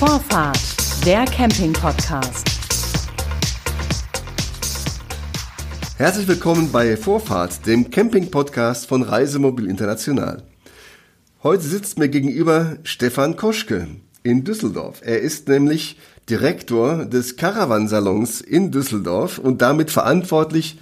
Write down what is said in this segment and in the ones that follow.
Vorfahrt, der Camping-Podcast. Herzlich willkommen bei Vorfahrt, dem Camping-Podcast von Reisemobil International. Heute sitzt mir gegenüber Stefan Koschke in Düsseldorf. Er ist nämlich Direktor des Caravansalons in Düsseldorf und damit verantwortlich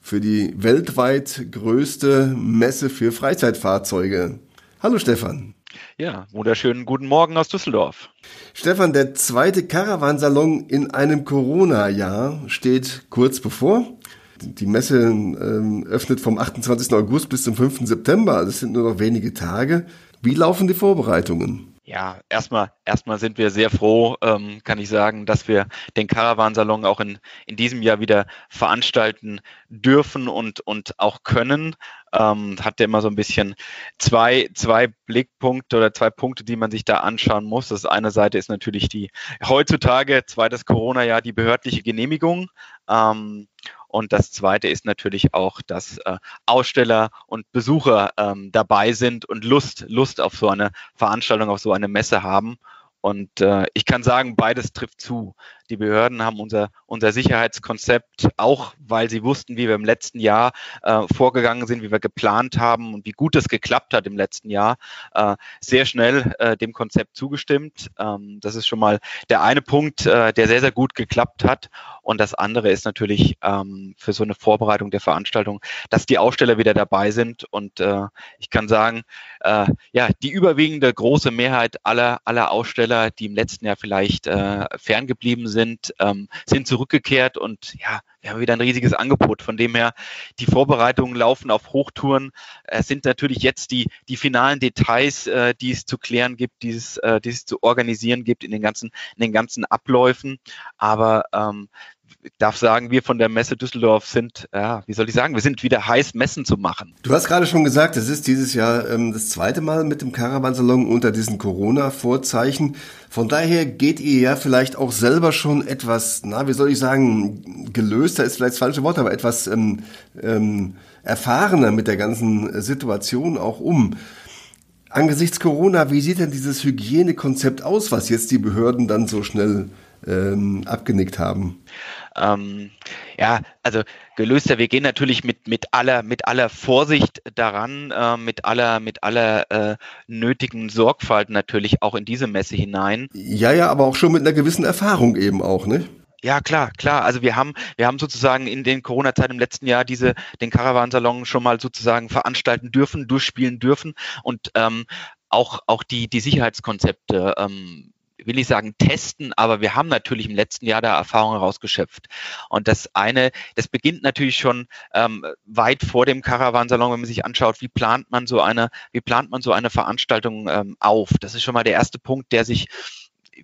für die weltweit größte Messe für Freizeitfahrzeuge. Hallo Stefan. Ja, wunderschönen guten Morgen aus Düsseldorf. Stefan, der zweite Caravansalon in einem Corona-Jahr steht kurz bevor. Die Messe ähm, öffnet vom 28. August bis zum 5. September, also es sind nur noch wenige Tage. Wie laufen die Vorbereitungen? Ja, erstmal, erstmal sind wir sehr froh, ähm, kann ich sagen, dass wir den Caravansalon auch in, in diesem Jahr wieder veranstalten dürfen und, und auch können. Ähm, hat ja immer so ein bisschen zwei, zwei Blickpunkte oder zwei Punkte, die man sich da anschauen muss. Das eine Seite ist natürlich die heutzutage, zweites Corona-Jahr, die behördliche Genehmigung. Ähm, und das Zweite ist natürlich auch, dass äh, Aussteller und Besucher ähm, dabei sind und Lust, Lust auf so eine Veranstaltung, auf so eine Messe haben. Und äh, ich kann sagen, beides trifft zu. Die Behörden haben unser, unser Sicherheitskonzept, auch weil sie wussten, wie wir im letzten Jahr äh, vorgegangen sind, wie wir geplant haben und wie gut es geklappt hat im letzten Jahr, äh, sehr schnell äh, dem Konzept zugestimmt. Ähm, das ist schon mal der eine Punkt, äh, der sehr, sehr gut geklappt hat. Und das andere ist natürlich ähm, für so eine Vorbereitung der Veranstaltung, dass die Aussteller wieder dabei sind. Und äh, ich kann sagen, äh, ja, die überwiegende große Mehrheit aller, aller Aussteller, die im letzten Jahr vielleicht ferngeblieben sind, sind, ähm, sind zurückgekehrt und ja, wir haben wieder ein riesiges Angebot. Von dem her, die Vorbereitungen laufen auf Hochtouren. Es sind natürlich jetzt die, die finalen Details, äh, die es zu klären gibt, die es, äh, die es zu organisieren gibt in den ganzen, in den ganzen Abläufen. Aber ähm, ich darf sagen, wir von der Messe Düsseldorf sind, ja, wie soll ich sagen, wir sind wieder heiß, Messen zu machen. Du hast gerade schon gesagt, es ist dieses Jahr ähm, das zweite Mal mit dem Caravansalon unter diesen Corona-Vorzeichen. Von daher geht ihr ja vielleicht auch selber schon etwas, na, wie soll ich sagen, gelöster ist vielleicht das falsche Wort, aber etwas ähm, ähm, erfahrener mit der ganzen Situation auch um. Angesichts Corona, wie sieht denn dieses Hygienekonzept aus, was jetzt die Behörden dann so schnell ähm, abgenickt haben? Ähm, ja, also gelöster. Wir gehen natürlich mit mit aller mit aller Vorsicht daran, äh, mit aller mit aller äh, nötigen Sorgfalt natürlich auch in diese Messe hinein. Ja, ja, aber auch schon mit einer gewissen Erfahrung eben auch, ne? Ja, klar, klar. Also wir haben, wir haben sozusagen in den Corona-Zeiten im letzten Jahr diese, den Caravansalon schon mal sozusagen veranstalten dürfen, durchspielen dürfen und ähm, auch, auch die, die Sicherheitskonzepte ähm, will ich sagen, testen, aber wir haben natürlich im letzten Jahr da Erfahrungen rausgeschöpft. Und das eine, das beginnt natürlich schon ähm, weit vor dem Caravansalon, wenn man sich anschaut, wie plant man so eine, wie plant man so eine Veranstaltung ähm, auf. Das ist schon mal der erste Punkt, der sich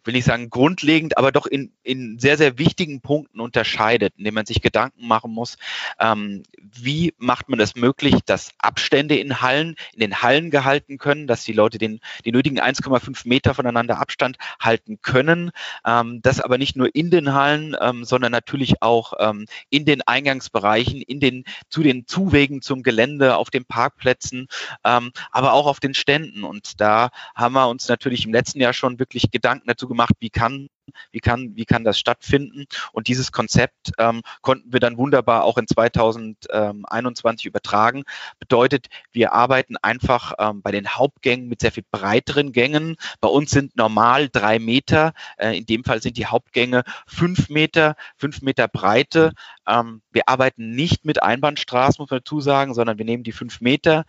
will ich sagen, grundlegend, aber doch in, in sehr, sehr wichtigen Punkten unterscheidet, indem man sich Gedanken machen muss, ähm, wie macht man es möglich, dass Abstände in Hallen, in den Hallen gehalten können, dass die Leute den, die nötigen 1,5 Meter voneinander Abstand halten können, ähm, das aber nicht nur in den Hallen, ähm, sondern natürlich auch ähm, in den Eingangsbereichen, in den, zu den Zuwegen zum Gelände, auf den Parkplätzen, ähm, aber auch auf den Ständen. Und da haben wir uns natürlich im letzten Jahr schon wirklich Gedanken dazu gemacht, wie kann wie kann, wie kann das stattfinden? Und dieses Konzept ähm, konnten wir dann wunderbar auch in 2021 übertragen. Bedeutet, wir arbeiten einfach ähm, bei den Hauptgängen mit sehr viel breiteren Gängen. Bei uns sind normal drei Meter. Äh, in dem Fall sind die Hauptgänge fünf Meter, fünf Meter Breite. Ähm, wir arbeiten nicht mit Einbahnstraßen, muss man dazu sagen, sondern wir nehmen die fünf Meter.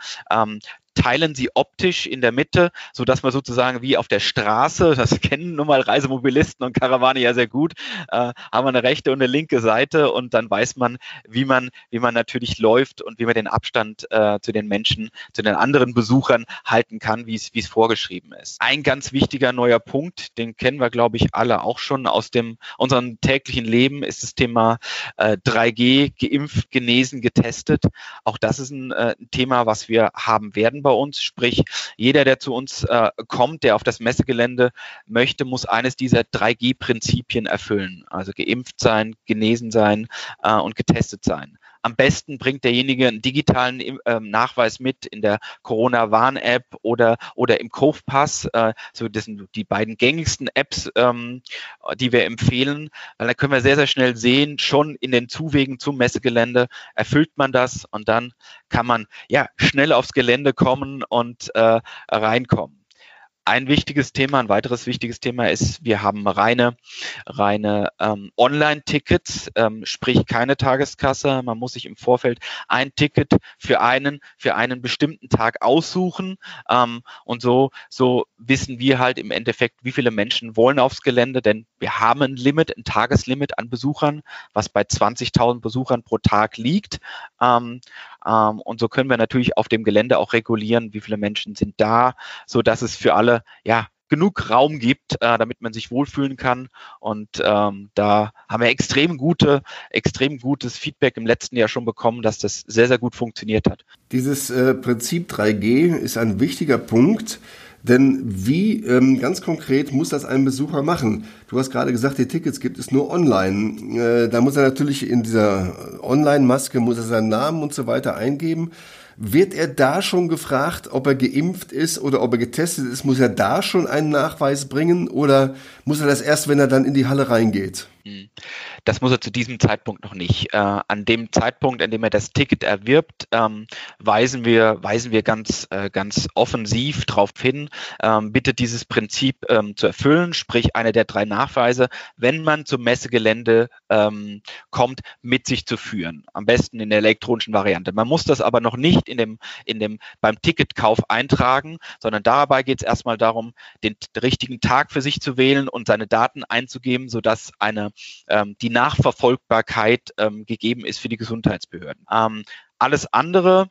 Teilen sie optisch in der Mitte, so dass man sozusagen wie auf der Straße, das kennen nun mal Reisemobilisten und Karawane ja sehr gut, äh, haben wir eine rechte und eine linke Seite und dann weiß man, wie man, wie man natürlich läuft und wie man den Abstand äh, zu den Menschen, zu den anderen Besuchern halten kann, wie es, wie es vorgeschrieben ist. Ein ganz wichtiger neuer Punkt, den kennen wir, glaube ich, alle auch schon aus dem unserem täglichen Leben, ist das Thema äh, 3G, geimpft, genesen, getestet. Auch das ist ein, äh, ein Thema, was wir haben werden bei uns. Sprich, jeder, der zu uns äh, kommt, der auf das Messegelände möchte, muss eines dieser 3G-Prinzipien erfüllen. Also geimpft sein, genesen sein äh, und getestet sein. Am besten bringt derjenige einen digitalen äh, Nachweis mit in der Corona-Warn-App oder, oder im Cove-Pass. Äh, so, das sind die beiden gängigsten Apps, ähm, die wir empfehlen. Weil da können wir sehr, sehr schnell sehen, schon in den Zuwegen zum Messegelände erfüllt man das und dann kann man ja schnell aufs Gelände kommen und äh, reinkommen ein wichtiges Thema, ein weiteres wichtiges Thema ist, wir haben reine, reine ähm, Online-Tickets, ähm, sprich keine Tageskasse. Man muss sich im Vorfeld ein Ticket für einen, für einen bestimmten Tag aussuchen. Ähm, und so, so wissen wir halt im Endeffekt, wie viele Menschen wollen aufs Gelände, denn wir haben ein Limit, ein Tageslimit an Besuchern, was bei 20.000 Besuchern pro Tag liegt. Ähm, ähm, und so können wir natürlich auf dem Gelände auch regulieren, wie viele Menschen sind da, so dass es für alle, ja, genug Raum gibt, äh, damit man sich wohlfühlen kann. Und ähm, da haben wir extrem gute, extrem gutes Feedback im letzten Jahr schon bekommen, dass das sehr, sehr gut funktioniert hat. Dieses äh, Prinzip 3G ist ein wichtiger Punkt. Denn wie ähm, ganz konkret muss das ein Besucher machen? Du hast gerade gesagt, die Tickets gibt es nur online. Äh, da muss er natürlich in dieser Online-Maske, muss er seinen Namen und so weiter eingeben. Wird er da schon gefragt, ob er geimpft ist oder ob er getestet ist? Muss er da schon einen Nachweis bringen oder muss er das erst, wenn er dann in die Halle reingeht? Das muss er zu diesem Zeitpunkt noch nicht. Äh, an dem Zeitpunkt, an dem er das Ticket erwirbt, ähm, weisen wir, weisen wir ganz, äh, ganz offensiv darauf hin, ähm, bitte dieses Prinzip ähm, zu erfüllen, sprich eine der drei Nachweise, wenn man zum Messegelände ähm, kommt, mit sich zu führen. Am besten in der elektronischen Variante. Man muss das aber noch nicht in dem, in dem, beim Ticketkauf eintragen, sondern dabei geht es erstmal darum, den richtigen Tag für sich zu wählen und seine Daten einzugeben, sodass eine ähm, die Nachverfolgbarkeit ähm, gegeben ist für die Gesundheitsbehörden. Ähm, alles andere,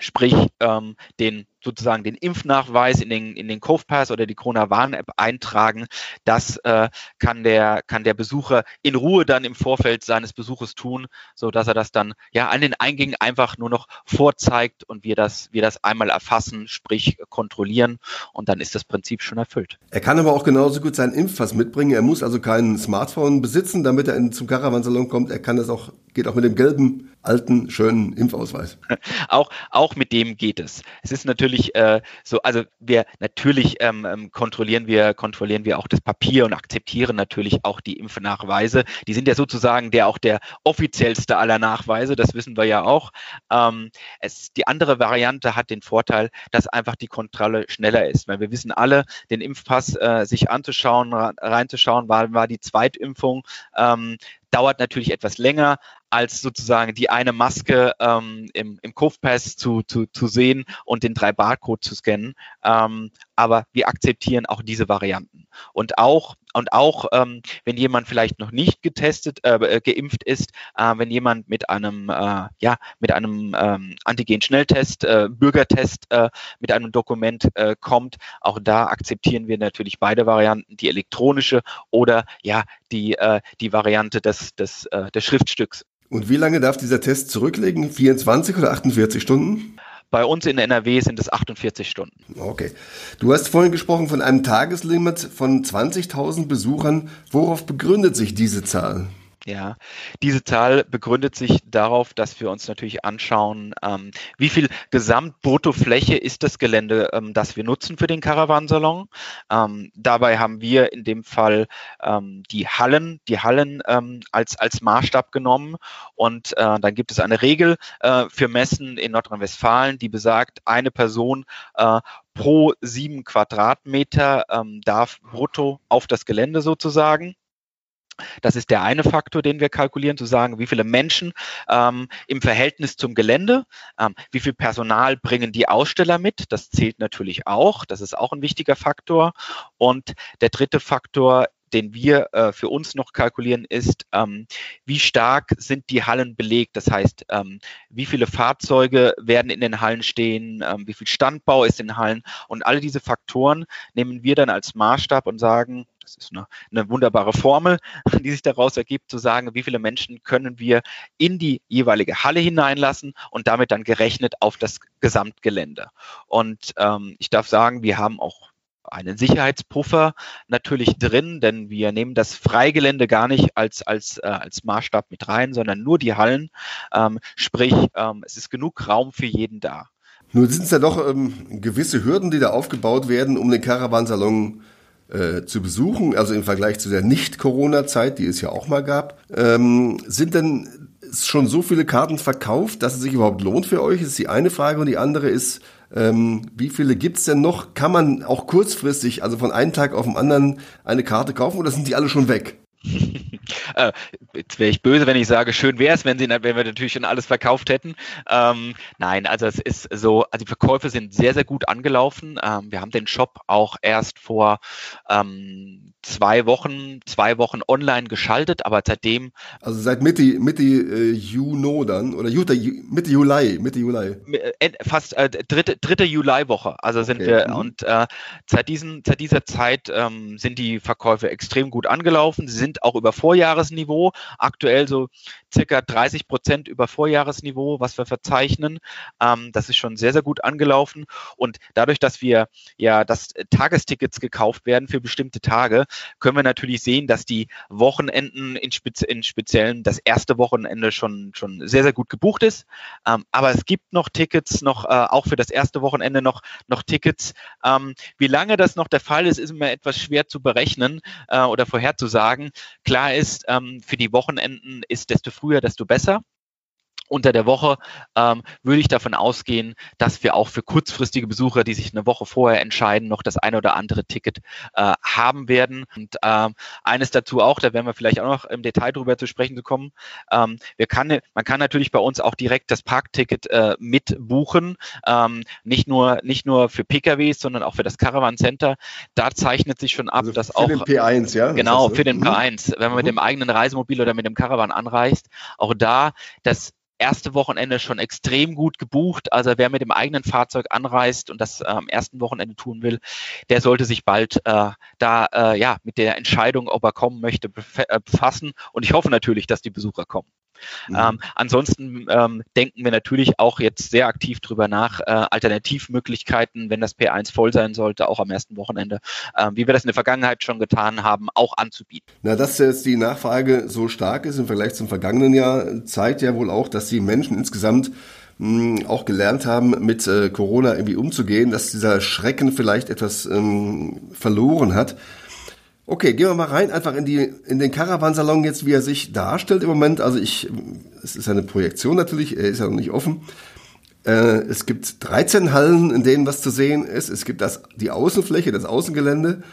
sprich ähm, den sozusagen den Impfnachweis in den, in den CovePass oder die Corona-Warn-App eintragen. Das äh, kann, der, kann der Besucher in Ruhe dann im Vorfeld seines Besuches tun, so dass er das dann ja an den Eingängen einfach nur noch vorzeigt und wir das, wir das einmal erfassen, sprich kontrollieren und dann ist das Prinzip schon erfüllt. Er kann aber auch genauso gut seinen Impfpass mitbringen. Er muss also kein Smartphone besitzen, damit er in, zum Caravansalon kommt. Er kann das auch, geht auch mit dem gelben, alten, schönen Impfausweis. auch, auch mit dem geht es. Es ist natürlich natürlich äh, so, also wir natürlich ähm, ähm, kontrollieren wir kontrollieren wir auch das Papier und akzeptieren natürlich auch die Impfnachweise. Die sind ja sozusagen der auch der offiziellste aller Nachweise. Das wissen wir ja auch. Ähm, es, die andere Variante hat den Vorteil, dass einfach die Kontrolle schneller ist, weil wir wissen alle, den Impfpass äh, sich anzuschauen, reinzuschauen, war, war die Zweitimpfung ähm, dauert natürlich etwas länger, als sozusagen die eine Maske ähm, im, im Cove-Pass zu, zu, zu sehen und den drei Barcode zu scannen. Ähm, aber wir akzeptieren auch diese Varianten. Und auch, und auch ähm, wenn jemand vielleicht noch nicht getestet, äh, äh, geimpft ist, äh, wenn jemand mit einem, äh, ja, mit einem ähm, Antigen-Schnelltest, äh, Bürgertest äh, mit einem Dokument äh, kommt, auch da akzeptieren wir natürlich beide Varianten, die elektronische oder ja, die, äh, die Variante des, des, äh, des Schriftstücks. Und wie lange darf dieser Test zurücklegen? 24 oder 48 Stunden? Bei uns in NRW sind es 48 Stunden. Okay. Du hast vorhin gesprochen von einem Tageslimit von 20.000 Besuchern. Worauf begründet sich diese Zahl? Ja, diese Zahl begründet sich darauf, dass wir uns natürlich anschauen, ähm, wie viel Gesamtbruttofläche ist das Gelände, ähm, das wir nutzen für den Caravansalon. Ähm, dabei haben wir in dem Fall ähm, die Hallen, die Hallen ähm, als, als Maßstab genommen. Und äh, dann gibt es eine Regel äh, für Messen in Nordrhein-Westfalen, die besagt, eine Person äh, pro sieben Quadratmeter ähm, darf brutto auf das Gelände sozusagen. Das ist der eine Faktor, den wir kalkulieren, zu sagen, wie viele Menschen ähm, im Verhältnis zum Gelände, ähm, wie viel Personal bringen die Aussteller mit. Das zählt natürlich auch. Das ist auch ein wichtiger Faktor. Und der dritte Faktor den wir äh, für uns noch kalkulieren, ist, ähm, wie stark sind die Hallen belegt? Das heißt, ähm, wie viele Fahrzeuge werden in den Hallen stehen? Ähm, wie viel Standbau ist in Hallen? Und alle diese Faktoren nehmen wir dann als Maßstab und sagen, das ist eine, eine wunderbare Formel, die sich daraus ergibt, zu sagen, wie viele Menschen können wir in die jeweilige Halle hineinlassen und damit dann gerechnet auf das Gesamtgelände. Und ähm, ich darf sagen, wir haben auch einen Sicherheitspuffer natürlich drin, denn wir nehmen das Freigelände gar nicht als, als, äh, als Maßstab mit rein, sondern nur die Hallen. Ähm, sprich, ähm, es ist genug Raum für jeden da. Nun sind es ja doch ähm, gewisse Hürden, die da aufgebaut werden, um den Caravansalon äh, zu besuchen, also im Vergleich zu der Nicht-Corona-Zeit, die es ja auch mal gab. Ähm, sind denn schon so viele Karten verkauft, dass es sich überhaupt lohnt für euch? Ist die eine Frage. Und die andere ist, ähm, wie viele gibt's denn noch? Kann man auch kurzfristig, also von einem Tag auf den anderen, eine Karte kaufen oder sind die alle schon weg? Äh, jetzt wäre ich böse, wenn ich sage, schön wäre es, wenn, wenn wir natürlich schon alles verkauft hätten. Ähm, nein, also es ist so, also die Verkäufe sind sehr, sehr gut angelaufen. Ähm, wir haben den Shop auch erst vor ähm, zwei Wochen, zwei Wochen online geschaltet, aber seitdem. Also seit Mitte, Mitte äh, Juni dann oder Jute, Mitte Juli, Mitte Juli. Äh, fast äh, dritte, dritte Juliwoche. Also sind okay. wir mhm. und äh, seit diesen, seit dieser Zeit ähm, sind die Verkäufe extrem gut angelaufen. Sie sind auch über Vorjahresniveau, aktuell so circa 30 Prozent über Vorjahresniveau, was wir verzeichnen. Ähm, das ist schon sehr, sehr gut angelaufen. Und dadurch, dass wir ja, dass Tagestickets gekauft werden für bestimmte Tage, können wir natürlich sehen, dass die Wochenenden in, Spez in speziellen das erste Wochenende schon, schon sehr, sehr gut gebucht ist. Ähm, aber es gibt noch Tickets, noch äh, auch für das erste Wochenende noch, noch Tickets. Ähm, wie lange das noch der Fall ist, ist immer etwas schwer zu berechnen äh, oder vorherzusagen. Klar ist, ähm, für die Wochenenden ist desto früher, desto besser unter der Woche ähm, würde ich davon ausgehen, dass wir auch für kurzfristige Besucher, die sich eine Woche vorher entscheiden, noch das eine oder andere Ticket äh, haben werden. Und ähm, eines dazu auch, da werden wir vielleicht auch noch im Detail drüber zu sprechen zu kommen. Ähm, wir kann, man kann natürlich bei uns auch direkt das Parkticket äh, mit buchen, ähm, nicht nur nicht nur für PKWs, sondern auch für das Caravan Center. Da zeichnet sich schon ab, also dass auch für den P1, ja, genau für den P1, wenn man mit mhm. dem eigenen Reisemobil oder mit dem Caravan anreist, auch da das erste Wochenende schon extrem gut gebucht. Also wer mit dem eigenen Fahrzeug anreist und das äh, am ersten Wochenende tun will, der sollte sich bald äh, da äh, ja mit der Entscheidung, ob er kommen möchte, äh, befassen. Und ich hoffe natürlich, dass die Besucher kommen. Mhm. Ähm, ansonsten ähm, denken wir natürlich auch jetzt sehr aktiv drüber nach, äh, Alternativmöglichkeiten, wenn das P1 voll sein sollte, auch am ersten Wochenende, äh, wie wir das in der Vergangenheit schon getan haben, auch anzubieten. Na, dass jetzt die Nachfrage so stark ist im Vergleich zum vergangenen Jahr, zeigt ja wohl auch, dass die Menschen insgesamt mh, auch gelernt haben, mit äh, Corona irgendwie umzugehen, dass dieser Schrecken vielleicht etwas ähm, verloren hat. Okay, gehen wir mal rein, einfach in die in den Caravansalon jetzt, wie er sich darstellt im Moment. Also ich, es ist eine Projektion natürlich, er ist ja noch nicht offen. Äh, es gibt 13 Hallen, in denen was zu sehen ist. Es gibt das die Außenfläche, das Außengelände.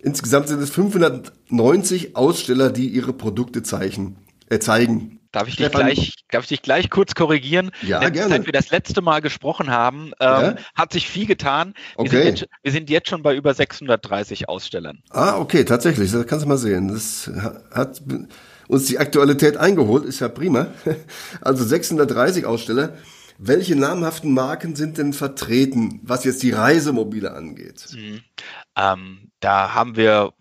Insgesamt sind es 590 Aussteller, die ihre Produkte zeichnen, äh, zeigen. Darf ich, dich gleich, darf ich dich gleich kurz korrigieren? Ja, Denn gerne. Seit wir das letzte Mal gesprochen haben, ähm, ja? hat sich viel getan. Wir, okay. sind jetzt, wir sind jetzt schon bei über 630 Ausstellern. Ah, okay, tatsächlich. Das kannst du mal sehen. Das hat uns die Aktualität eingeholt. Ist ja prima. Also 630 Aussteller. Welche namhaften Marken sind denn vertreten, was jetzt die Reisemobile angeht? Mhm. Ähm, da haben wir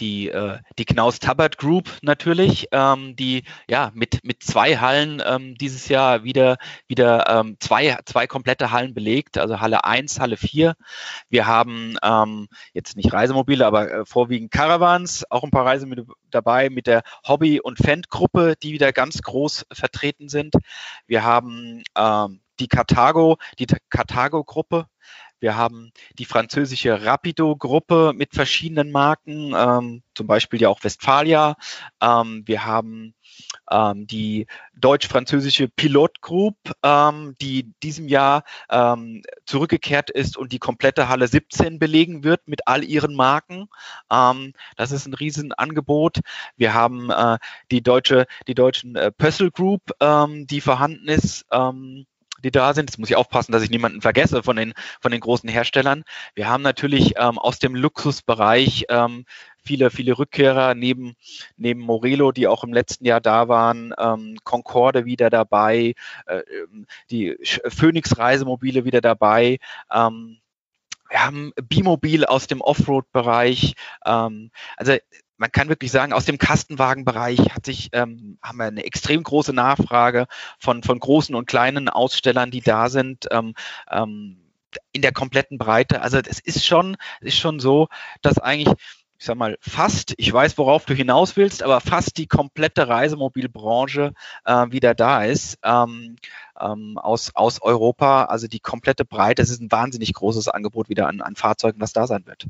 die, äh, die Knaus Tabbert Group natürlich, ähm, die ja mit, mit zwei Hallen ähm, dieses Jahr wieder, wieder ähm, zwei, zwei komplette Hallen belegt, also Halle 1, Halle 4. Wir haben ähm, jetzt nicht Reisemobile, aber äh, vorwiegend Caravans, auch ein paar Reise mit dabei mit der Hobby- und Fan-Gruppe, die wieder ganz groß vertreten sind. Wir haben ähm, die Carthago, die Carthago-Gruppe, wir haben die französische Rapido-Gruppe mit verschiedenen Marken, ähm, zum Beispiel ja auch Westfalia. Ähm, wir haben ähm, die deutsch-französische Pilot Group, ähm, die diesem Jahr ähm, zurückgekehrt ist und die komplette Halle 17 belegen wird mit all ihren Marken. Ähm, das ist ein Riesenangebot. Wir haben äh, die deutsche, die deutschen äh, Pössl Group, ähm, die vorhanden ist. Ähm, die da sind. Jetzt muss ich aufpassen, dass ich niemanden vergesse von den, von den großen Herstellern. Wir haben natürlich ähm, aus dem Luxusbereich ähm, viele, viele Rückkehrer neben, neben Morelo, die auch im letzten Jahr da waren, ähm, Concorde wieder dabei, äh, ähm, die Phoenix Reisemobile wieder dabei. Ähm, wir haben Bimobil aus dem Offroad-Bereich. Ähm, also man kann wirklich sagen, aus dem Kastenwagenbereich hat sich, ähm, haben wir eine extrem große Nachfrage von, von großen und kleinen Ausstellern, die da sind. Ähm, ähm, in der kompletten Breite. Also es ist schon, ist schon so, dass eigentlich ich sag mal, fast, ich weiß, worauf du hinaus willst, aber fast die komplette Reisemobilbranche äh, wieder da ist ähm, ähm, aus, aus Europa. Also die komplette Breite, es ist ein wahnsinnig großes Angebot wieder an, an Fahrzeugen, was da sein wird.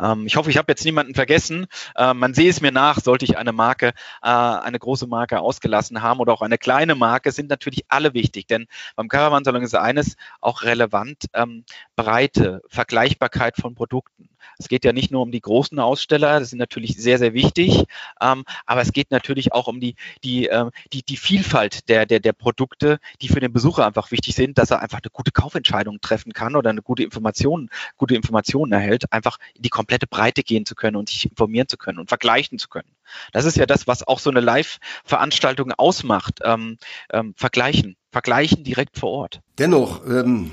Ähm, ich hoffe, ich habe jetzt niemanden vergessen. Äh, man sehe es mir nach, sollte ich eine Marke, äh, eine große Marke ausgelassen haben oder auch eine kleine Marke, sind natürlich alle wichtig. Denn beim Caravansalon ist eines auch relevant, ähm, Breite, Vergleichbarkeit von Produkten. Es geht ja nicht nur um die großen Aussteller, das sind natürlich sehr, sehr wichtig, ähm, aber es geht natürlich auch um die, die, äh, die, die Vielfalt der, der, der Produkte, die für den Besucher einfach wichtig sind, dass er einfach eine gute Kaufentscheidung treffen kann oder eine gute Information, gute Informationen erhält, einfach in die komplette Breite gehen zu können und sich informieren zu können und vergleichen zu können. Das ist ja das, was auch so eine Live-Veranstaltung ausmacht. Ähm, ähm, vergleichen, vergleichen direkt vor Ort. Dennoch, ähm,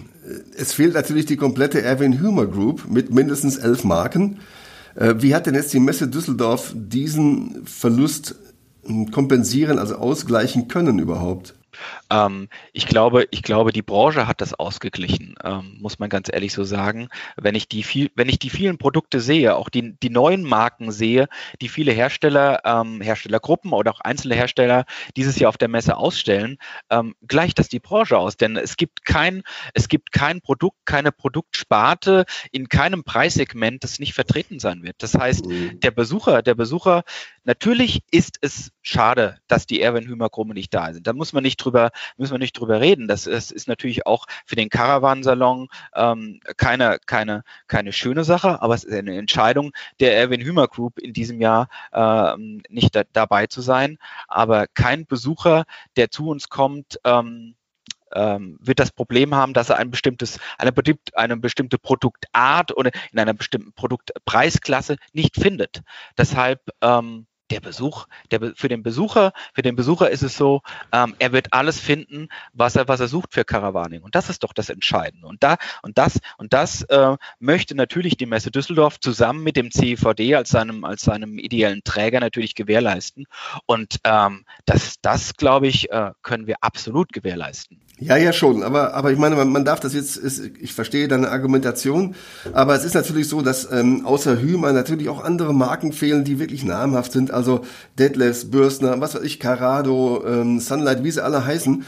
es fehlt natürlich die komplette Erwin Humer Group mit mindestens elf Marken. Äh, wie hat denn jetzt die Messe Düsseldorf diesen Verlust hm, kompensieren, also ausgleichen können überhaupt? Ähm, ich glaube, ich glaube, die Branche hat das ausgeglichen, ähm, muss man ganz ehrlich so sagen. Wenn ich die viel, wenn ich die vielen Produkte sehe, auch die, die neuen Marken sehe, die viele Hersteller, ähm, Herstellergruppen oder auch einzelne Hersteller dieses Jahr auf der Messe ausstellen, ähm, gleicht das die Branche aus. Denn es gibt kein, es gibt kein Produkt, keine Produktsparte in keinem Preissegment, das nicht vertreten sein wird. Das heißt, mhm. der Besucher, der Besucher, natürlich ist es schade, dass die Erwin Hümer Gruppe nicht da sind. Da muss man nicht drüber, müssen wir nicht drüber reden. Das ist, ist natürlich auch für den Caravansalon ähm, keine, keine, keine schöne Sache, aber es ist eine Entscheidung der Erwin Hümer Group in diesem Jahr ähm, nicht da, dabei zu sein. Aber kein Besucher, der zu uns kommt, ähm, ähm, wird das Problem haben, dass er ein bestimmtes, eine, eine bestimmte Produktart oder in einer bestimmten Produktpreisklasse nicht findet. Deshalb ähm, der Besuch, der, für den Besucher, für den Besucher ist es so, ähm, er wird alles finden, was er, was er sucht für Caravaning. Und das ist doch das Entscheidende. Und da, und das, und das äh, möchte natürlich die Messe Düsseldorf zusammen mit dem CVD als seinem, als seinem ideellen Träger natürlich gewährleisten. Und ähm, das, das glaube ich, äh, können wir absolut gewährleisten. Ja, ja, schon. Aber, aber ich meine, man, man darf das jetzt, ist, ich verstehe deine Argumentation, aber es ist natürlich so, dass ähm, außer Hümer natürlich auch andere Marken fehlen, die wirklich namhaft sind. Also Detlefs, Bürstner, was weiß ich, Carado, ähm, Sunlight, wie sie alle heißen.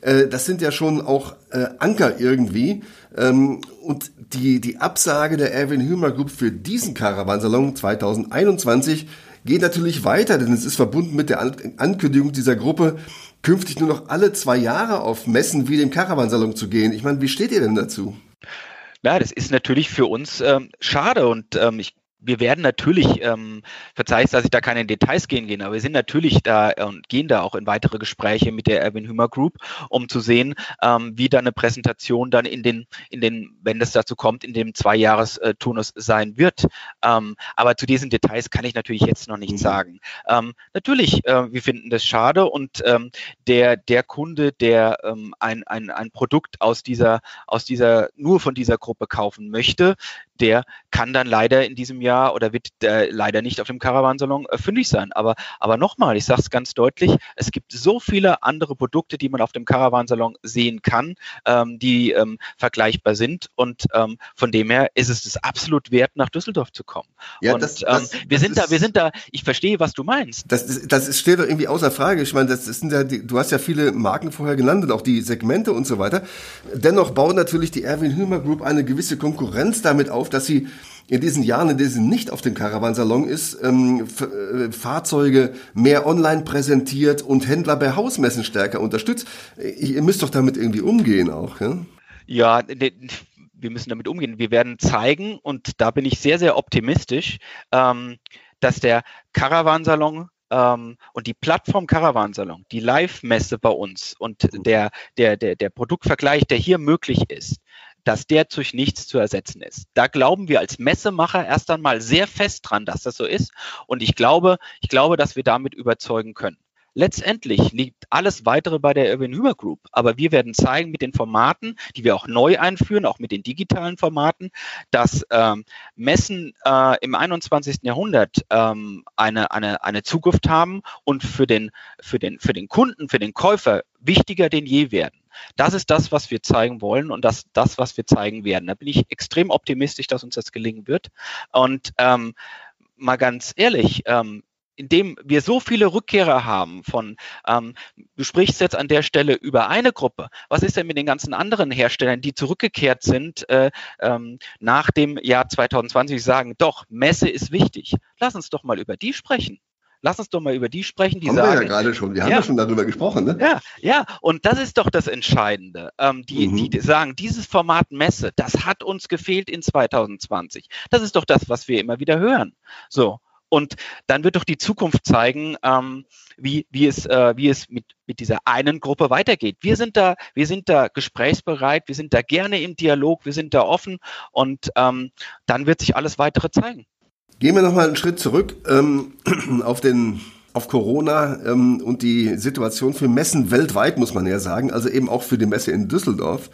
Äh, das sind ja schon auch äh, Anker irgendwie. Ähm, und die, die Absage der Erwin Hümer Group für diesen Caravansalon 2021 geht natürlich weiter, denn es ist verbunden mit der An Ankündigung dieser Gruppe, künftig nur noch alle zwei Jahre auf Messen wie dem Caravansalon zu gehen. Ich meine, wie steht ihr denn dazu? Ja, das ist natürlich für uns ähm, schade und ähm, ich wir werden natürlich, ähm, verzeihst, dass ich da keine Details gehen gehen, aber wir sind natürlich da und gehen da auch in weitere Gespräche mit der Erwin Hümer Group, um zu sehen, ähm, wie dann eine Präsentation dann in den, in den, wenn es dazu kommt, in dem Zwei-Jahres-Turnus sein wird. Ähm, aber zu diesen Details kann ich natürlich jetzt noch nicht mhm. sagen. Ähm, natürlich, äh, wir finden das schade und ähm, der, der Kunde, der ähm, ein, ein, ein Produkt aus dieser, aus dieser, nur von dieser Gruppe kaufen möchte, der kann dann leider in diesem Jahr oder wird äh, leider nicht auf dem Caravansalon äh, fündig sein. Aber, aber nochmal, ich sage es ganz deutlich, es gibt so viele andere Produkte, die man auf dem Caravansalon sehen kann, ähm, die ähm, vergleichbar sind. Und ähm, von dem her ist es das absolut wert, nach Düsseldorf zu kommen. Ja, und das, das, ähm, wir das sind da, wir sind da, ich verstehe, was du meinst. Das, ist, das ist, steht doch irgendwie außer Frage. Ich meine, das sind ja die, du hast ja viele Marken vorher genannt und auch die Segmente und so weiter. Dennoch baut natürlich die Erwin Hümer Group eine gewisse Konkurrenz damit auf, dass sie in diesen Jahren, in denen sie nicht auf dem Caravansalon ist, ähm, äh, Fahrzeuge mehr online präsentiert und Händler bei Hausmessen stärker unterstützt. Ihr müsst doch damit irgendwie umgehen auch, ja? Ja, wir müssen damit umgehen. Wir werden zeigen, und da bin ich sehr, sehr optimistisch, ähm, dass der Caravansalon ähm, und die Plattform Caravansalon, die Live-Messe bei uns und der, der, der, der Produktvergleich, der hier möglich ist, dass der durch nichts zu ersetzen ist. Da glauben wir als Messemacher erst einmal sehr fest dran, dass das so ist. Und ich glaube, ich glaube, dass wir damit überzeugen können. Letztendlich liegt alles weitere bei der Urban Humor Group. Aber wir werden zeigen mit den Formaten, die wir auch neu einführen, auch mit den digitalen Formaten, dass ähm, Messen äh, im 21. Jahrhundert ähm, eine, eine, eine Zukunft haben und für den, für, den, für den Kunden, für den Käufer wichtiger denn je werden. Das ist das, was wir zeigen wollen und das, das, was wir zeigen werden. Da bin ich extrem optimistisch, dass uns das gelingen wird. Und ähm, mal ganz ehrlich, ähm, indem wir so viele Rückkehrer haben von, ähm, du sprichst jetzt an der Stelle über eine Gruppe. Was ist denn mit den ganzen anderen Herstellern, die zurückgekehrt sind äh, ähm, nach dem Jahr 2020, sagen, doch, Messe ist wichtig. Lass uns doch mal über die sprechen. Lass uns doch mal über die sprechen, die haben sagen. Wir ja gerade schon. Wir haben ja. schon darüber gesprochen, ne? Ja, ja. Und das ist doch das Entscheidende. Ähm, die, mhm. die sagen, dieses Format Messe, das hat uns gefehlt in 2020. Das ist doch das, was wir immer wieder hören. So. Und dann wird doch die Zukunft zeigen, ähm, wie, wie es, äh, wie es mit, mit dieser einen Gruppe weitergeht. Wir sind da, wir sind da gesprächsbereit, wir sind da gerne im Dialog, wir sind da offen und ähm, dann wird sich alles weitere zeigen. Gehen wir nochmal einen Schritt zurück ähm, auf den auf Corona ähm, und die Situation für Messen weltweit, muss man ja sagen, also eben auch für die Messe in Düsseldorf.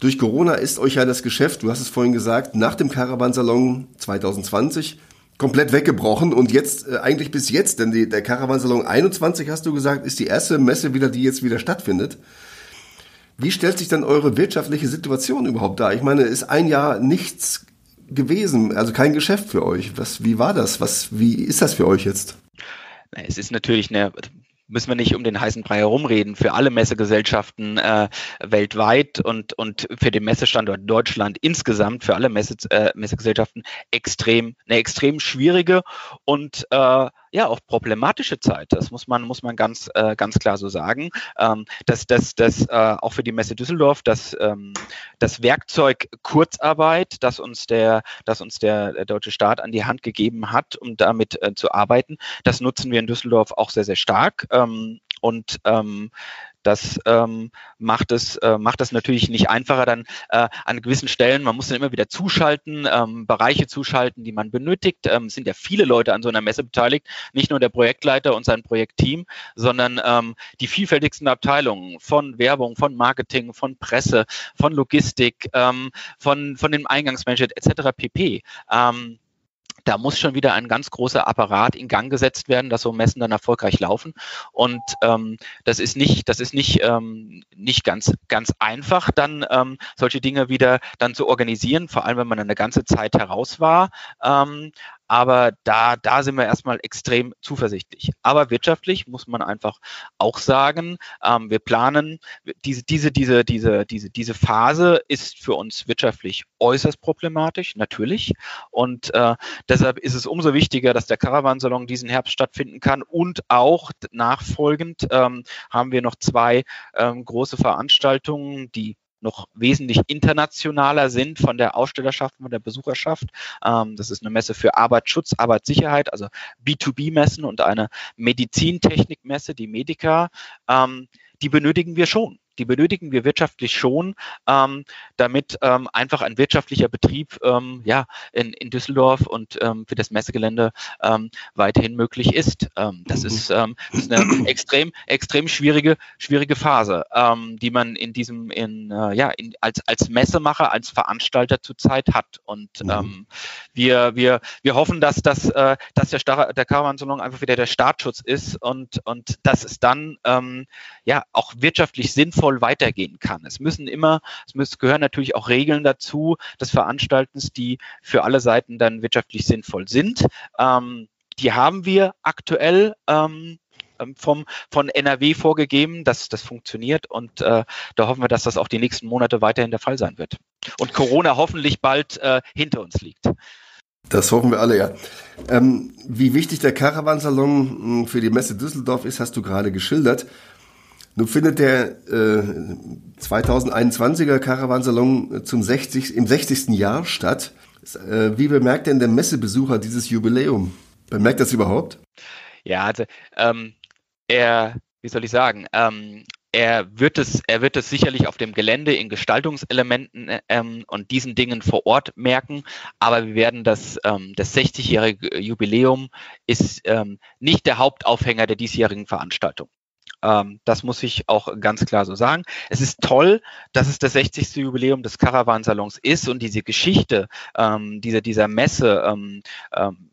Durch Corona ist euch ja das Geschäft, du hast es vorhin gesagt, nach dem Caravansalon 2020 komplett weggebrochen und jetzt äh, eigentlich bis jetzt, denn die, der Caravansalon 21, hast du gesagt, ist die erste Messe wieder, die jetzt wieder stattfindet. Wie stellt sich dann eure wirtschaftliche Situation überhaupt dar? Ich meine, ist ein Jahr nichts gewesen, also kein Geschäft für euch. Was, wie war das? Was, wie ist das für euch jetzt? Es ist natürlich eine müssen wir nicht um den heißen Brei herumreden, für alle Messegesellschaften äh, weltweit und, und für den Messestandort Deutschland insgesamt, für alle Messe, äh, Messegesellschaften extrem, eine extrem schwierige und äh, ja auch problematische Zeit. Das muss man muss man ganz äh, ganz klar so sagen. Ähm, dass das das äh, auch für die Messe Düsseldorf das ähm, das Werkzeug Kurzarbeit, das uns der das uns der, der deutsche Staat an die Hand gegeben hat, um damit äh, zu arbeiten, das nutzen wir in Düsseldorf auch sehr sehr stark. Ähm, und ähm, das ähm, macht es äh, macht es natürlich nicht einfacher dann äh, an gewissen Stellen. Man muss dann immer wieder zuschalten, ähm, Bereiche zuschalten, die man benötigt. Ähm, sind ja viele Leute an so einer Messe beteiligt, nicht nur der Projektleiter und sein Projektteam, sondern ähm, die vielfältigsten Abteilungen von Werbung, von Marketing, von Presse, von Logistik, ähm, von von dem Eingangsmanagement etc. pp. Ähm, da muss schon wieder ein ganz großer Apparat in Gang gesetzt werden, dass so Messen dann erfolgreich laufen. Und ähm, das ist nicht, das ist nicht, ähm, nicht ganz, ganz einfach, dann ähm, solche Dinge wieder dann zu organisieren, vor allem wenn man eine ganze Zeit heraus war. Ähm, aber da, da sind wir erstmal extrem zuversichtlich. Aber wirtschaftlich muss man einfach auch sagen, ähm, wir planen, diese, diese, diese, diese, diese, diese Phase ist für uns wirtschaftlich äußerst problematisch, natürlich. Und äh, deshalb ist es umso wichtiger, dass der Caravansalon diesen Herbst stattfinden kann. Und auch nachfolgend ähm, haben wir noch zwei ähm, große Veranstaltungen, die noch wesentlich internationaler sind von der Ausstellerschaft, von der Besucherschaft. Ähm, das ist eine Messe für Arbeitsschutz, Arbeitssicherheit, also B2B-Messen und eine Medizintechnikmesse, die Medica. Ähm, die benötigen wir schon die benötigen wir wirtschaftlich schon, ähm, damit ähm, einfach ein wirtschaftlicher Betrieb ähm, ja, in, in Düsseldorf und ähm, für das Messegelände ähm, weiterhin möglich ist. Ähm, das, ist ähm, das ist eine extrem, extrem schwierige, schwierige Phase, die man in diesem, in, äh, ja, in, als, als Messemacher, als Veranstalter zurzeit hat. Und mhm. wir, wir, wir hoffen, dass, das, äh, dass der, Star der Caravan-Salon einfach wieder der Startschutz ist und, und dass es dann ja auch wirtschaftlich sinnvoll sinnvoll weitergehen kann. Es müssen immer, es müssen, gehören natürlich auch Regeln dazu des Veranstaltens, die für alle Seiten dann wirtschaftlich sinnvoll sind. Ähm, die haben wir aktuell ähm, ähm vom, von NRW vorgegeben, dass das funktioniert und äh, da hoffen wir, dass das auch die nächsten Monate weiterhin der Fall sein wird. Und Corona hoffentlich bald äh, hinter uns liegt. Das hoffen wir alle, ja. Ähm, wie wichtig der Caravansalon hm, für die Messe Düsseldorf ist, hast du gerade geschildert. Nun findet der äh, 2021er Caravansalon zum 60, im 60. Jahr statt. Äh, wie bemerkt denn der Messebesucher dieses Jubiläum? Bemerkt das überhaupt? Ja, also ähm, er, wie soll ich sagen, ähm, er wird es, er wird es sicherlich auf dem Gelände in Gestaltungselementen ähm, und diesen Dingen vor Ort merken. Aber wir werden das, ähm, das 60-jährige Jubiläum ist ähm, nicht der Hauptaufhänger der diesjährigen Veranstaltung. Ähm, das muss ich auch ganz klar so sagen. Es ist toll, dass es das 60. Jubiläum des Caravansalons ist und diese Geschichte ähm, dieser, dieser Messe ähm, ähm,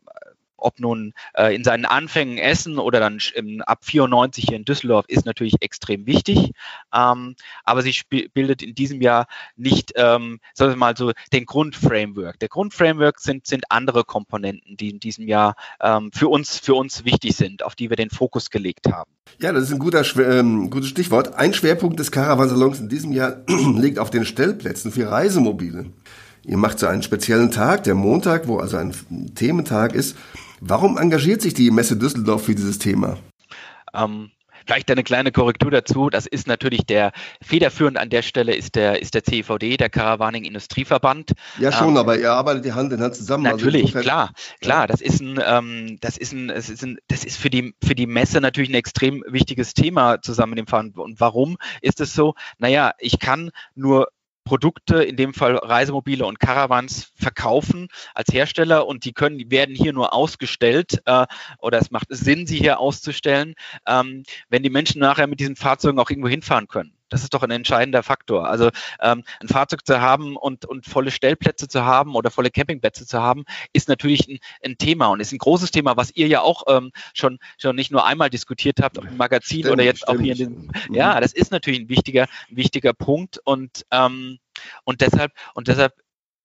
ob nun äh, in seinen Anfängen Essen oder dann im, ab 94 hier in Düsseldorf, ist natürlich extrem wichtig. Ähm, aber sie bildet in diesem Jahr nicht, ähm, sagen wir mal so, den Grundframework. Der Grundframework sind, sind andere Komponenten, die in diesem Jahr ähm, für uns, für uns wichtig sind, auf die wir den Fokus gelegt haben. Ja, das ist ein guter, ähm, gutes Stichwort. Ein Schwerpunkt des Caravansalons in diesem Jahr liegt auf den Stellplätzen für Reisemobile. Ihr macht so einen speziellen Tag, der Montag, wo also ein Thementag ist. Warum engagiert sich die Messe Düsseldorf für dieses Thema? Ähm, Vielleicht eine kleine Korrektur dazu. Das ist natürlich der federführend an der Stelle ist der, ist der CVD, der Caravaning Industrieverband. Ja, schon, ähm, aber ihr arbeitet die Hand in Hand zusammen. Also natürlich, also klar, klar. Das ist ein, ähm, das ist ein, es ist ein, das ist für die, für die Messe natürlich ein extrem wichtiges Thema zusammen mit dem Fahren. Und warum ist es so? Naja, ich kann nur Produkte, in dem Fall Reisemobile und Caravans, verkaufen als Hersteller und die können, die werden hier nur ausgestellt äh, oder es macht Sinn, sie hier auszustellen, ähm, wenn die Menschen nachher mit diesen Fahrzeugen auch irgendwo hinfahren können. Das ist doch ein entscheidender Faktor. Also ähm, ein Fahrzeug zu haben und, und volle Stellplätze zu haben oder volle Campingplätze zu haben, ist natürlich ein, ein Thema und ist ein großes Thema, was ihr ja auch ähm, schon, schon nicht nur einmal diskutiert habt im Magazin stimmt, oder jetzt stimmt. auch hier in dem. Ja, mhm. das ist natürlich ein wichtiger, ein wichtiger Punkt und ähm, und deshalb und deshalb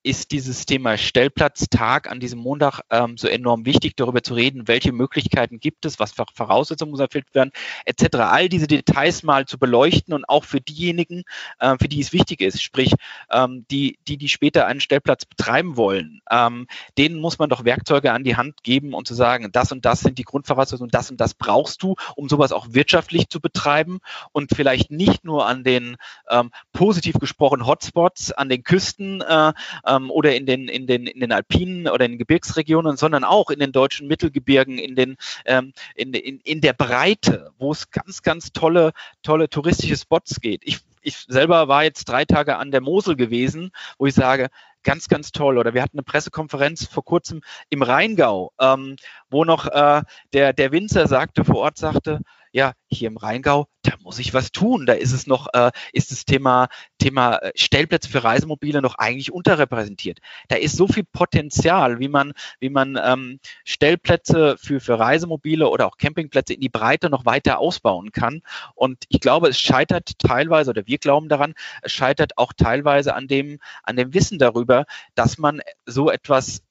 ist dieses Thema Stellplatztag an diesem Montag ähm, so enorm wichtig, darüber zu reden, welche Möglichkeiten gibt es, was für Voraussetzungen muss erfüllt werden, etc. All diese Details mal zu beleuchten und auch für diejenigen, äh, für die es wichtig ist, sprich ähm, die, die, die später einen Stellplatz betreiben wollen, ähm, denen muss man doch Werkzeuge an die Hand geben und zu sagen, das und das sind die Grundvoraussetzungen und das und das brauchst du, um sowas auch wirtschaftlich zu betreiben und vielleicht nicht nur an den ähm, positiv gesprochen Hotspots, an den Küsten äh, ähm, oder in den, in, den, in den Alpinen oder in den Gebirgsregionen, sondern auch in den deutschen Mittelgebirgen, in, den, ähm, in, in, in der Breite, wo es ganz, ganz tolle, tolle touristische Spots geht. Ich, ich selber war jetzt drei Tage an der Mosel gewesen, wo ich sage, ganz, ganz toll. Oder wir hatten eine Pressekonferenz vor kurzem im Rheingau, ähm, wo noch äh, der, der Winzer sagte, vor Ort sagte, ja, hier im Rheingau, da muss ich was tun. Da ist es noch, äh, ist das Thema, Thema äh, Stellplätze für Reisemobile noch eigentlich unterrepräsentiert. Da ist so viel Potenzial, wie man, wie man ähm, Stellplätze für, für Reisemobile oder auch Campingplätze in die Breite noch weiter ausbauen kann. Und ich glaube, es scheitert teilweise, oder wir glauben daran, es scheitert auch teilweise an dem, an dem Wissen darüber, dass man so etwas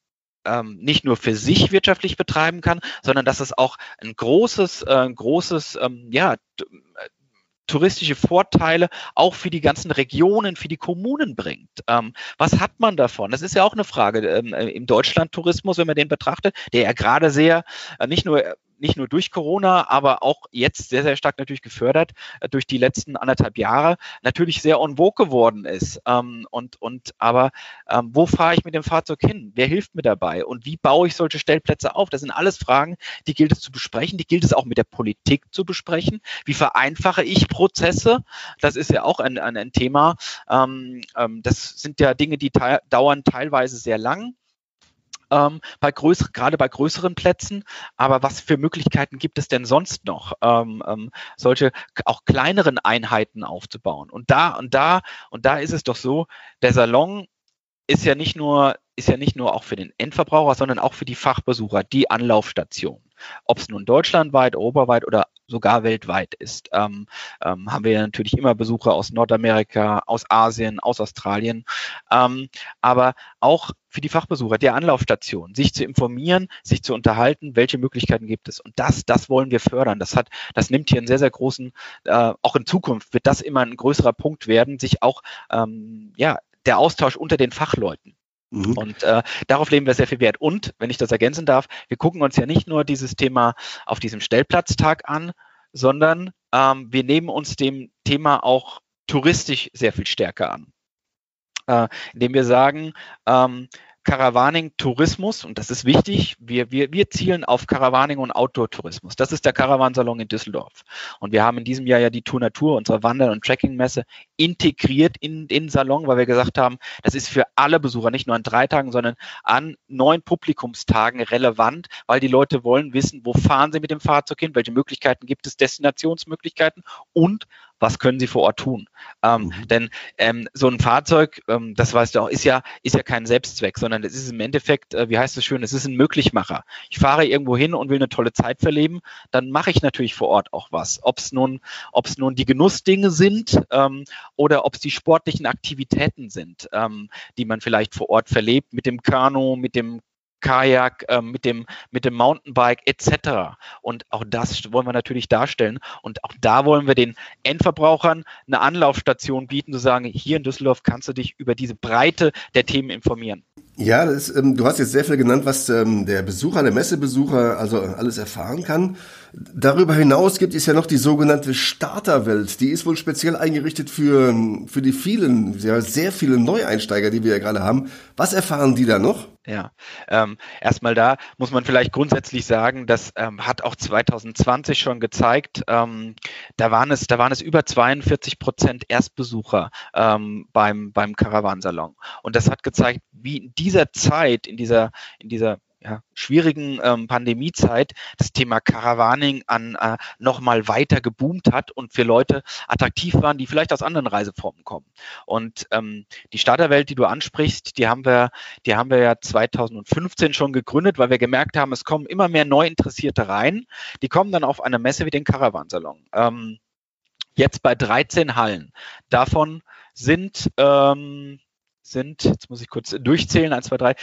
ähm, nicht nur für sich wirtschaftlich betreiben kann, sondern dass es auch ein großes, äh, großes, ähm, ja, touristische Vorteile auch für die ganzen Regionen, für die Kommunen bringt. Ähm, was hat man davon? Das ist ja auch eine Frage ähm, im Deutschland-Tourismus, wenn man den betrachtet, der ja gerade sehr, äh, nicht nur nicht nur durch Corona, aber auch jetzt sehr, sehr stark natürlich gefördert äh, durch die letzten anderthalb Jahre, natürlich sehr on vogue geworden ist. Ähm, und, und aber ähm, wo fahre ich mit dem Fahrzeug hin? Wer hilft mir dabei? Und wie baue ich solche Stellplätze auf? Das sind alles Fragen, die gilt es zu besprechen, die gilt es auch mit der Politik zu besprechen. Wie vereinfache ich Prozesse? Das ist ja auch ein, ein, ein Thema. Ähm, das sind ja Dinge, die te dauern teilweise sehr lang ähm, bei größer, gerade bei größeren Plätzen. Aber was für Möglichkeiten gibt es denn sonst noch, ähm, ähm, solche auch kleineren Einheiten aufzubauen? Und da und da und da ist es doch so, der Salon ist ja nicht nur ist ja nicht nur auch für den Endverbraucher, sondern auch für die Fachbesucher die Anlaufstation. Ob es nun deutschlandweit, europaweit oder sogar weltweit ist, ähm, ähm, haben wir natürlich immer Besucher aus Nordamerika, aus Asien, aus Australien, ähm, aber auch für die Fachbesucher der Anlaufstation, sich zu informieren, sich zu unterhalten, welche Möglichkeiten gibt es. Und das, das wollen wir fördern. Das hat, das nimmt hier einen sehr, sehr großen, äh, auch in Zukunft wird das immer ein größerer Punkt werden, sich auch, ähm, ja, der Austausch unter den Fachleuten. Mhm. Und äh, darauf legen wir sehr viel Wert. Und, wenn ich das ergänzen darf, wir gucken uns ja nicht nur dieses Thema auf diesem Stellplatztag an, sondern ähm, wir nehmen uns dem Thema auch touristisch sehr viel stärker an. Äh, indem wir sagen, ähm, Caravaning Tourismus und das ist wichtig. Wir, wir, wir zielen auf Caravaning und Outdoor-Tourismus. Das ist der Caravansalon in Düsseldorf. Und wir haben in diesem Jahr ja die Tour Natur, unsere Wander- und Trekkingmesse, integriert in den Salon, weil wir gesagt haben, das ist für alle Besucher, nicht nur an drei Tagen, sondern an neun Publikumstagen relevant, weil die Leute wollen wissen, wo fahren sie mit dem Fahrzeug hin, welche Möglichkeiten gibt es, Destinationsmöglichkeiten und was können sie vor Ort tun. Ähm, mhm. Denn ähm, so ein Fahrzeug, ähm, das weißt du auch, ist ja, ist ja kein Selbstzweck, sondern es ist im Endeffekt, äh, wie heißt es schön, es ist ein Möglichmacher. Ich fahre irgendwo hin und will eine tolle Zeit verleben, dann mache ich natürlich vor Ort auch was. Ob es nun, ob es nun die Genussdinge sind ähm, oder ob es die sportlichen Aktivitäten sind, ähm, die man vielleicht vor Ort verlebt, mit dem Kanu, mit dem Kajak, äh, mit dem, mit dem Mountainbike etc. Und auch das wollen wir natürlich darstellen. Und auch da wollen wir den Endverbrauchern eine Anlaufstation bieten, zu sagen, hier in Düsseldorf kannst du dich über diese Breite der Themen informieren. Ja, das, ähm, du hast jetzt sehr viel genannt, was ähm, der Besucher, der Messebesucher also alles erfahren kann. Darüber hinaus gibt es ja noch die sogenannte Starterwelt. Die ist wohl speziell eingerichtet für, für die vielen, ja, sehr vielen Neueinsteiger, die wir ja gerade haben. Was erfahren die da noch? Ja, ähm, erstmal da muss man vielleicht grundsätzlich sagen, das ähm, hat auch 2020 schon gezeigt, ähm, da waren es, da waren es über 42 Prozent Erstbesucher ähm, beim beim Caravansalon und das hat gezeigt, wie in dieser Zeit, in dieser in dieser ja, schwierigen ähm, Pandemiezeit das Thema Caravaning an äh, nochmal weiter geboomt hat und für Leute attraktiv waren, die vielleicht aus anderen Reiseformen kommen. Und ähm, die Starterwelt, die du ansprichst, die haben wir, die haben wir ja 2015 schon gegründet, weil wir gemerkt haben, es kommen immer mehr Neuinteressierte rein. Die kommen dann auf eine Messe wie den Caravansalon. Ähm, jetzt bei 13 Hallen. Davon sind ähm, sind, jetzt muss ich kurz durchzählen, eins, zwei, drei,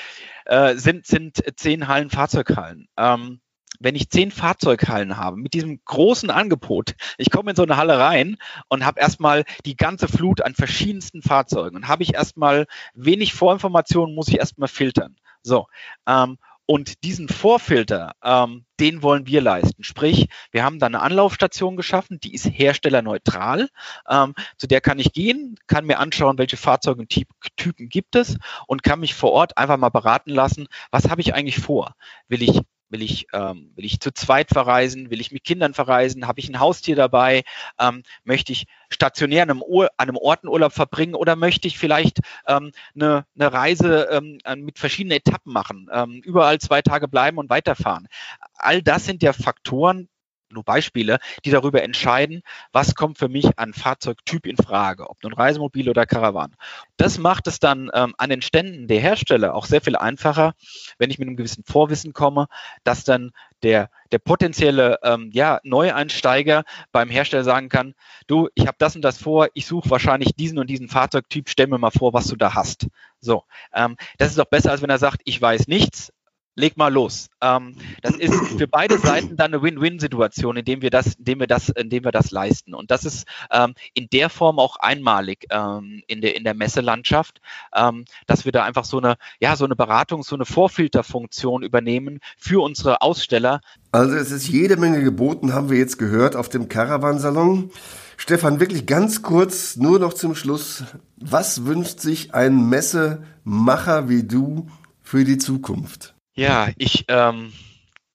äh, sind, sind zehn Hallen Fahrzeughallen. Ähm, wenn ich zehn Fahrzeughallen habe mit diesem großen Angebot, ich komme in so eine Halle rein und habe erstmal die ganze Flut an verschiedensten Fahrzeugen und habe ich erstmal wenig Vorinformationen, muss ich erstmal filtern. So, ähm, und diesen Vorfilter, ähm, den wollen wir leisten. Sprich, wir haben da eine Anlaufstation geschaffen, die ist herstellerneutral. Ähm, zu der kann ich gehen, kann mir anschauen, welche Fahrzeugentypen gibt es und kann mich vor Ort einfach mal beraten lassen, was habe ich eigentlich vor? Will ich Will ich, ähm, will ich zu zweit verreisen? Will ich mit Kindern verreisen? Habe ich ein Haustier dabei? Ähm, möchte ich stationär an einem, Ur an einem Ortenurlaub verbringen oder möchte ich vielleicht ähm, eine, eine Reise ähm, mit verschiedenen Etappen machen? Ähm, überall zwei Tage bleiben und weiterfahren. All das sind ja Faktoren, nur Beispiele, die darüber entscheiden, was kommt für mich an Fahrzeugtyp in Frage, ob nun Reisemobil oder Caravan. Das macht es dann ähm, an den Ständen der Hersteller auch sehr viel einfacher, wenn ich mit einem gewissen Vorwissen komme, dass dann der, der potenzielle ähm, ja, Neueinsteiger beim Hersteller sagen kann, du, ich habe das und das vor, ich suche wahrscheinlich diesen und diesen Fahrzeugtyp, stell mir mal vor, was du da hast. So, ähm, das ist doch besser, als wenn er sagt, ich weiß nichts, leg mal los. Ähm, das ist für beide Seiten dann eine Win-Win-Situation, indem wir das, indem wir das, indem wir das leisten. Und das ist ähm, in der Form auch einmalig ähm, in der in der Messelandschaft, ähm, dass wir da einfach so eine ja so eine Beratung, so eine Vorfilterfunktion übernehmen für unsere Aussteller. Also es ist jede Menge geboten, haben wir jetzt gehört auf dem Caravansalon. Stefan, wirklich ganz kurz, nur noch zum Schluss. Was wünscht sich ein Messemacher wie du für die Zukunft? Ja, ich, ähm,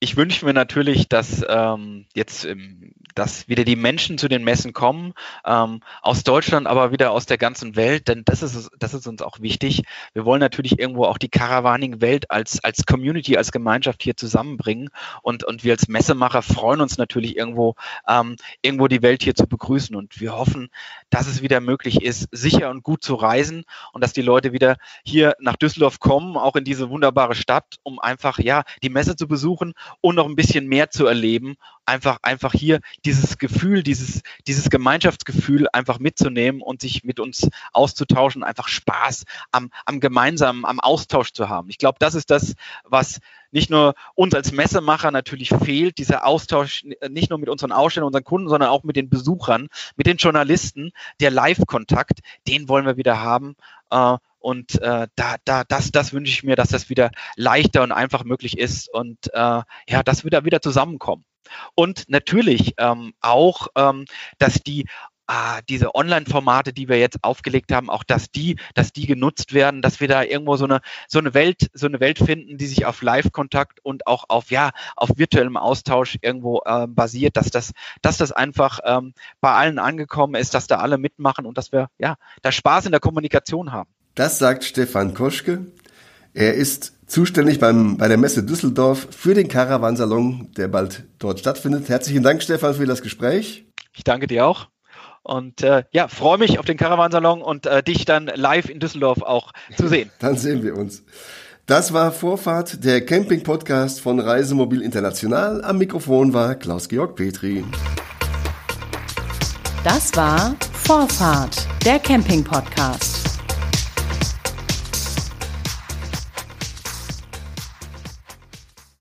ich wünsche mir natürlich, dass ähm, jetzt im dass wieder die Menschen zu den Messen kommen, ähm, aus Deutschland, aber wieder aus der ganzen Welt, denn das ist, das ist uns auch wichtig. Wir wollen natürlich irgendwo auch die Caravaning-Welt als, als Community, als Gemeinschaft hier zusammenbringen und, und wir als Messemacher freuen uns natürlich irgendwo, ähm, irgendwo die Welt hier zu begrüßen und wir hoffen, dass es wieder möglich ist, sicher und gut zu reisen und dass die Leute wieder hier nach Düsseldorf kommen, auch in diese wunderbare Stadt, um einfach, ja, die Messe zu besuchen und noch ein bisschen mehr zu erleben einfach, einfach hier dieses Gefühl, dieses, dieses Gemeinschaftsgefühl einfach mitzunehmen und sich mit uns auszutauschen, einfach Spaß am, am gemeinsamen, am Austausch zu haben. Ich glaube, das ist das, was nicht nur uns als Messemacher natürlich fehlt, dieser Austausch nicht nur mit unseren Ausstellern, unseren Kunden, sondern auch mit den Besuchern, mit den Journalisten, der Live-Kontakt, den wollen wir wieder haben. Äh, und äh, da, da, das, das wünsche ich mir, dass das wieder leichter und einfach möglich ist und äh, ja, dass wir da wieder zusammenkommen. Und natürlich ähm, auch, ähm, dass die ah, diese Online-Formate, die wir jetzt aufgelegt haben, auch dass die, dass die genutzt werden, dass wir da irgendwo so eine so eine Welt, so eine Welt finden, die sich auf Live-Kontakt und auch auf ja auf virtuellem Austausch irgendwo äh, basiert, dass das, dass das einfach ähm, bei allen angekommen ist, dass da alle mitmachen und dass wir ja da Spaß in der Kommunikation haben. Das sagt Stefan Koschke. Er ist zuständig beim, bei der Messe Düsseldorf für den Caravansalon, der bald dort stattfindet. Herzlichen Dank, Stefan, für das Gespräch. Ich danke dir auch. Und äh, ja, freue mich auf den Caravansalon und äh, dich dann live in Düsseldorf auch zu sehen. dann sehen wir uns. Das war Vorfahrt, der Camping-Podcast von Reisemobil International. Am Mikrofon war Klaus-Georg Petri. Das war Vorfahrt, der Camping-Podcast.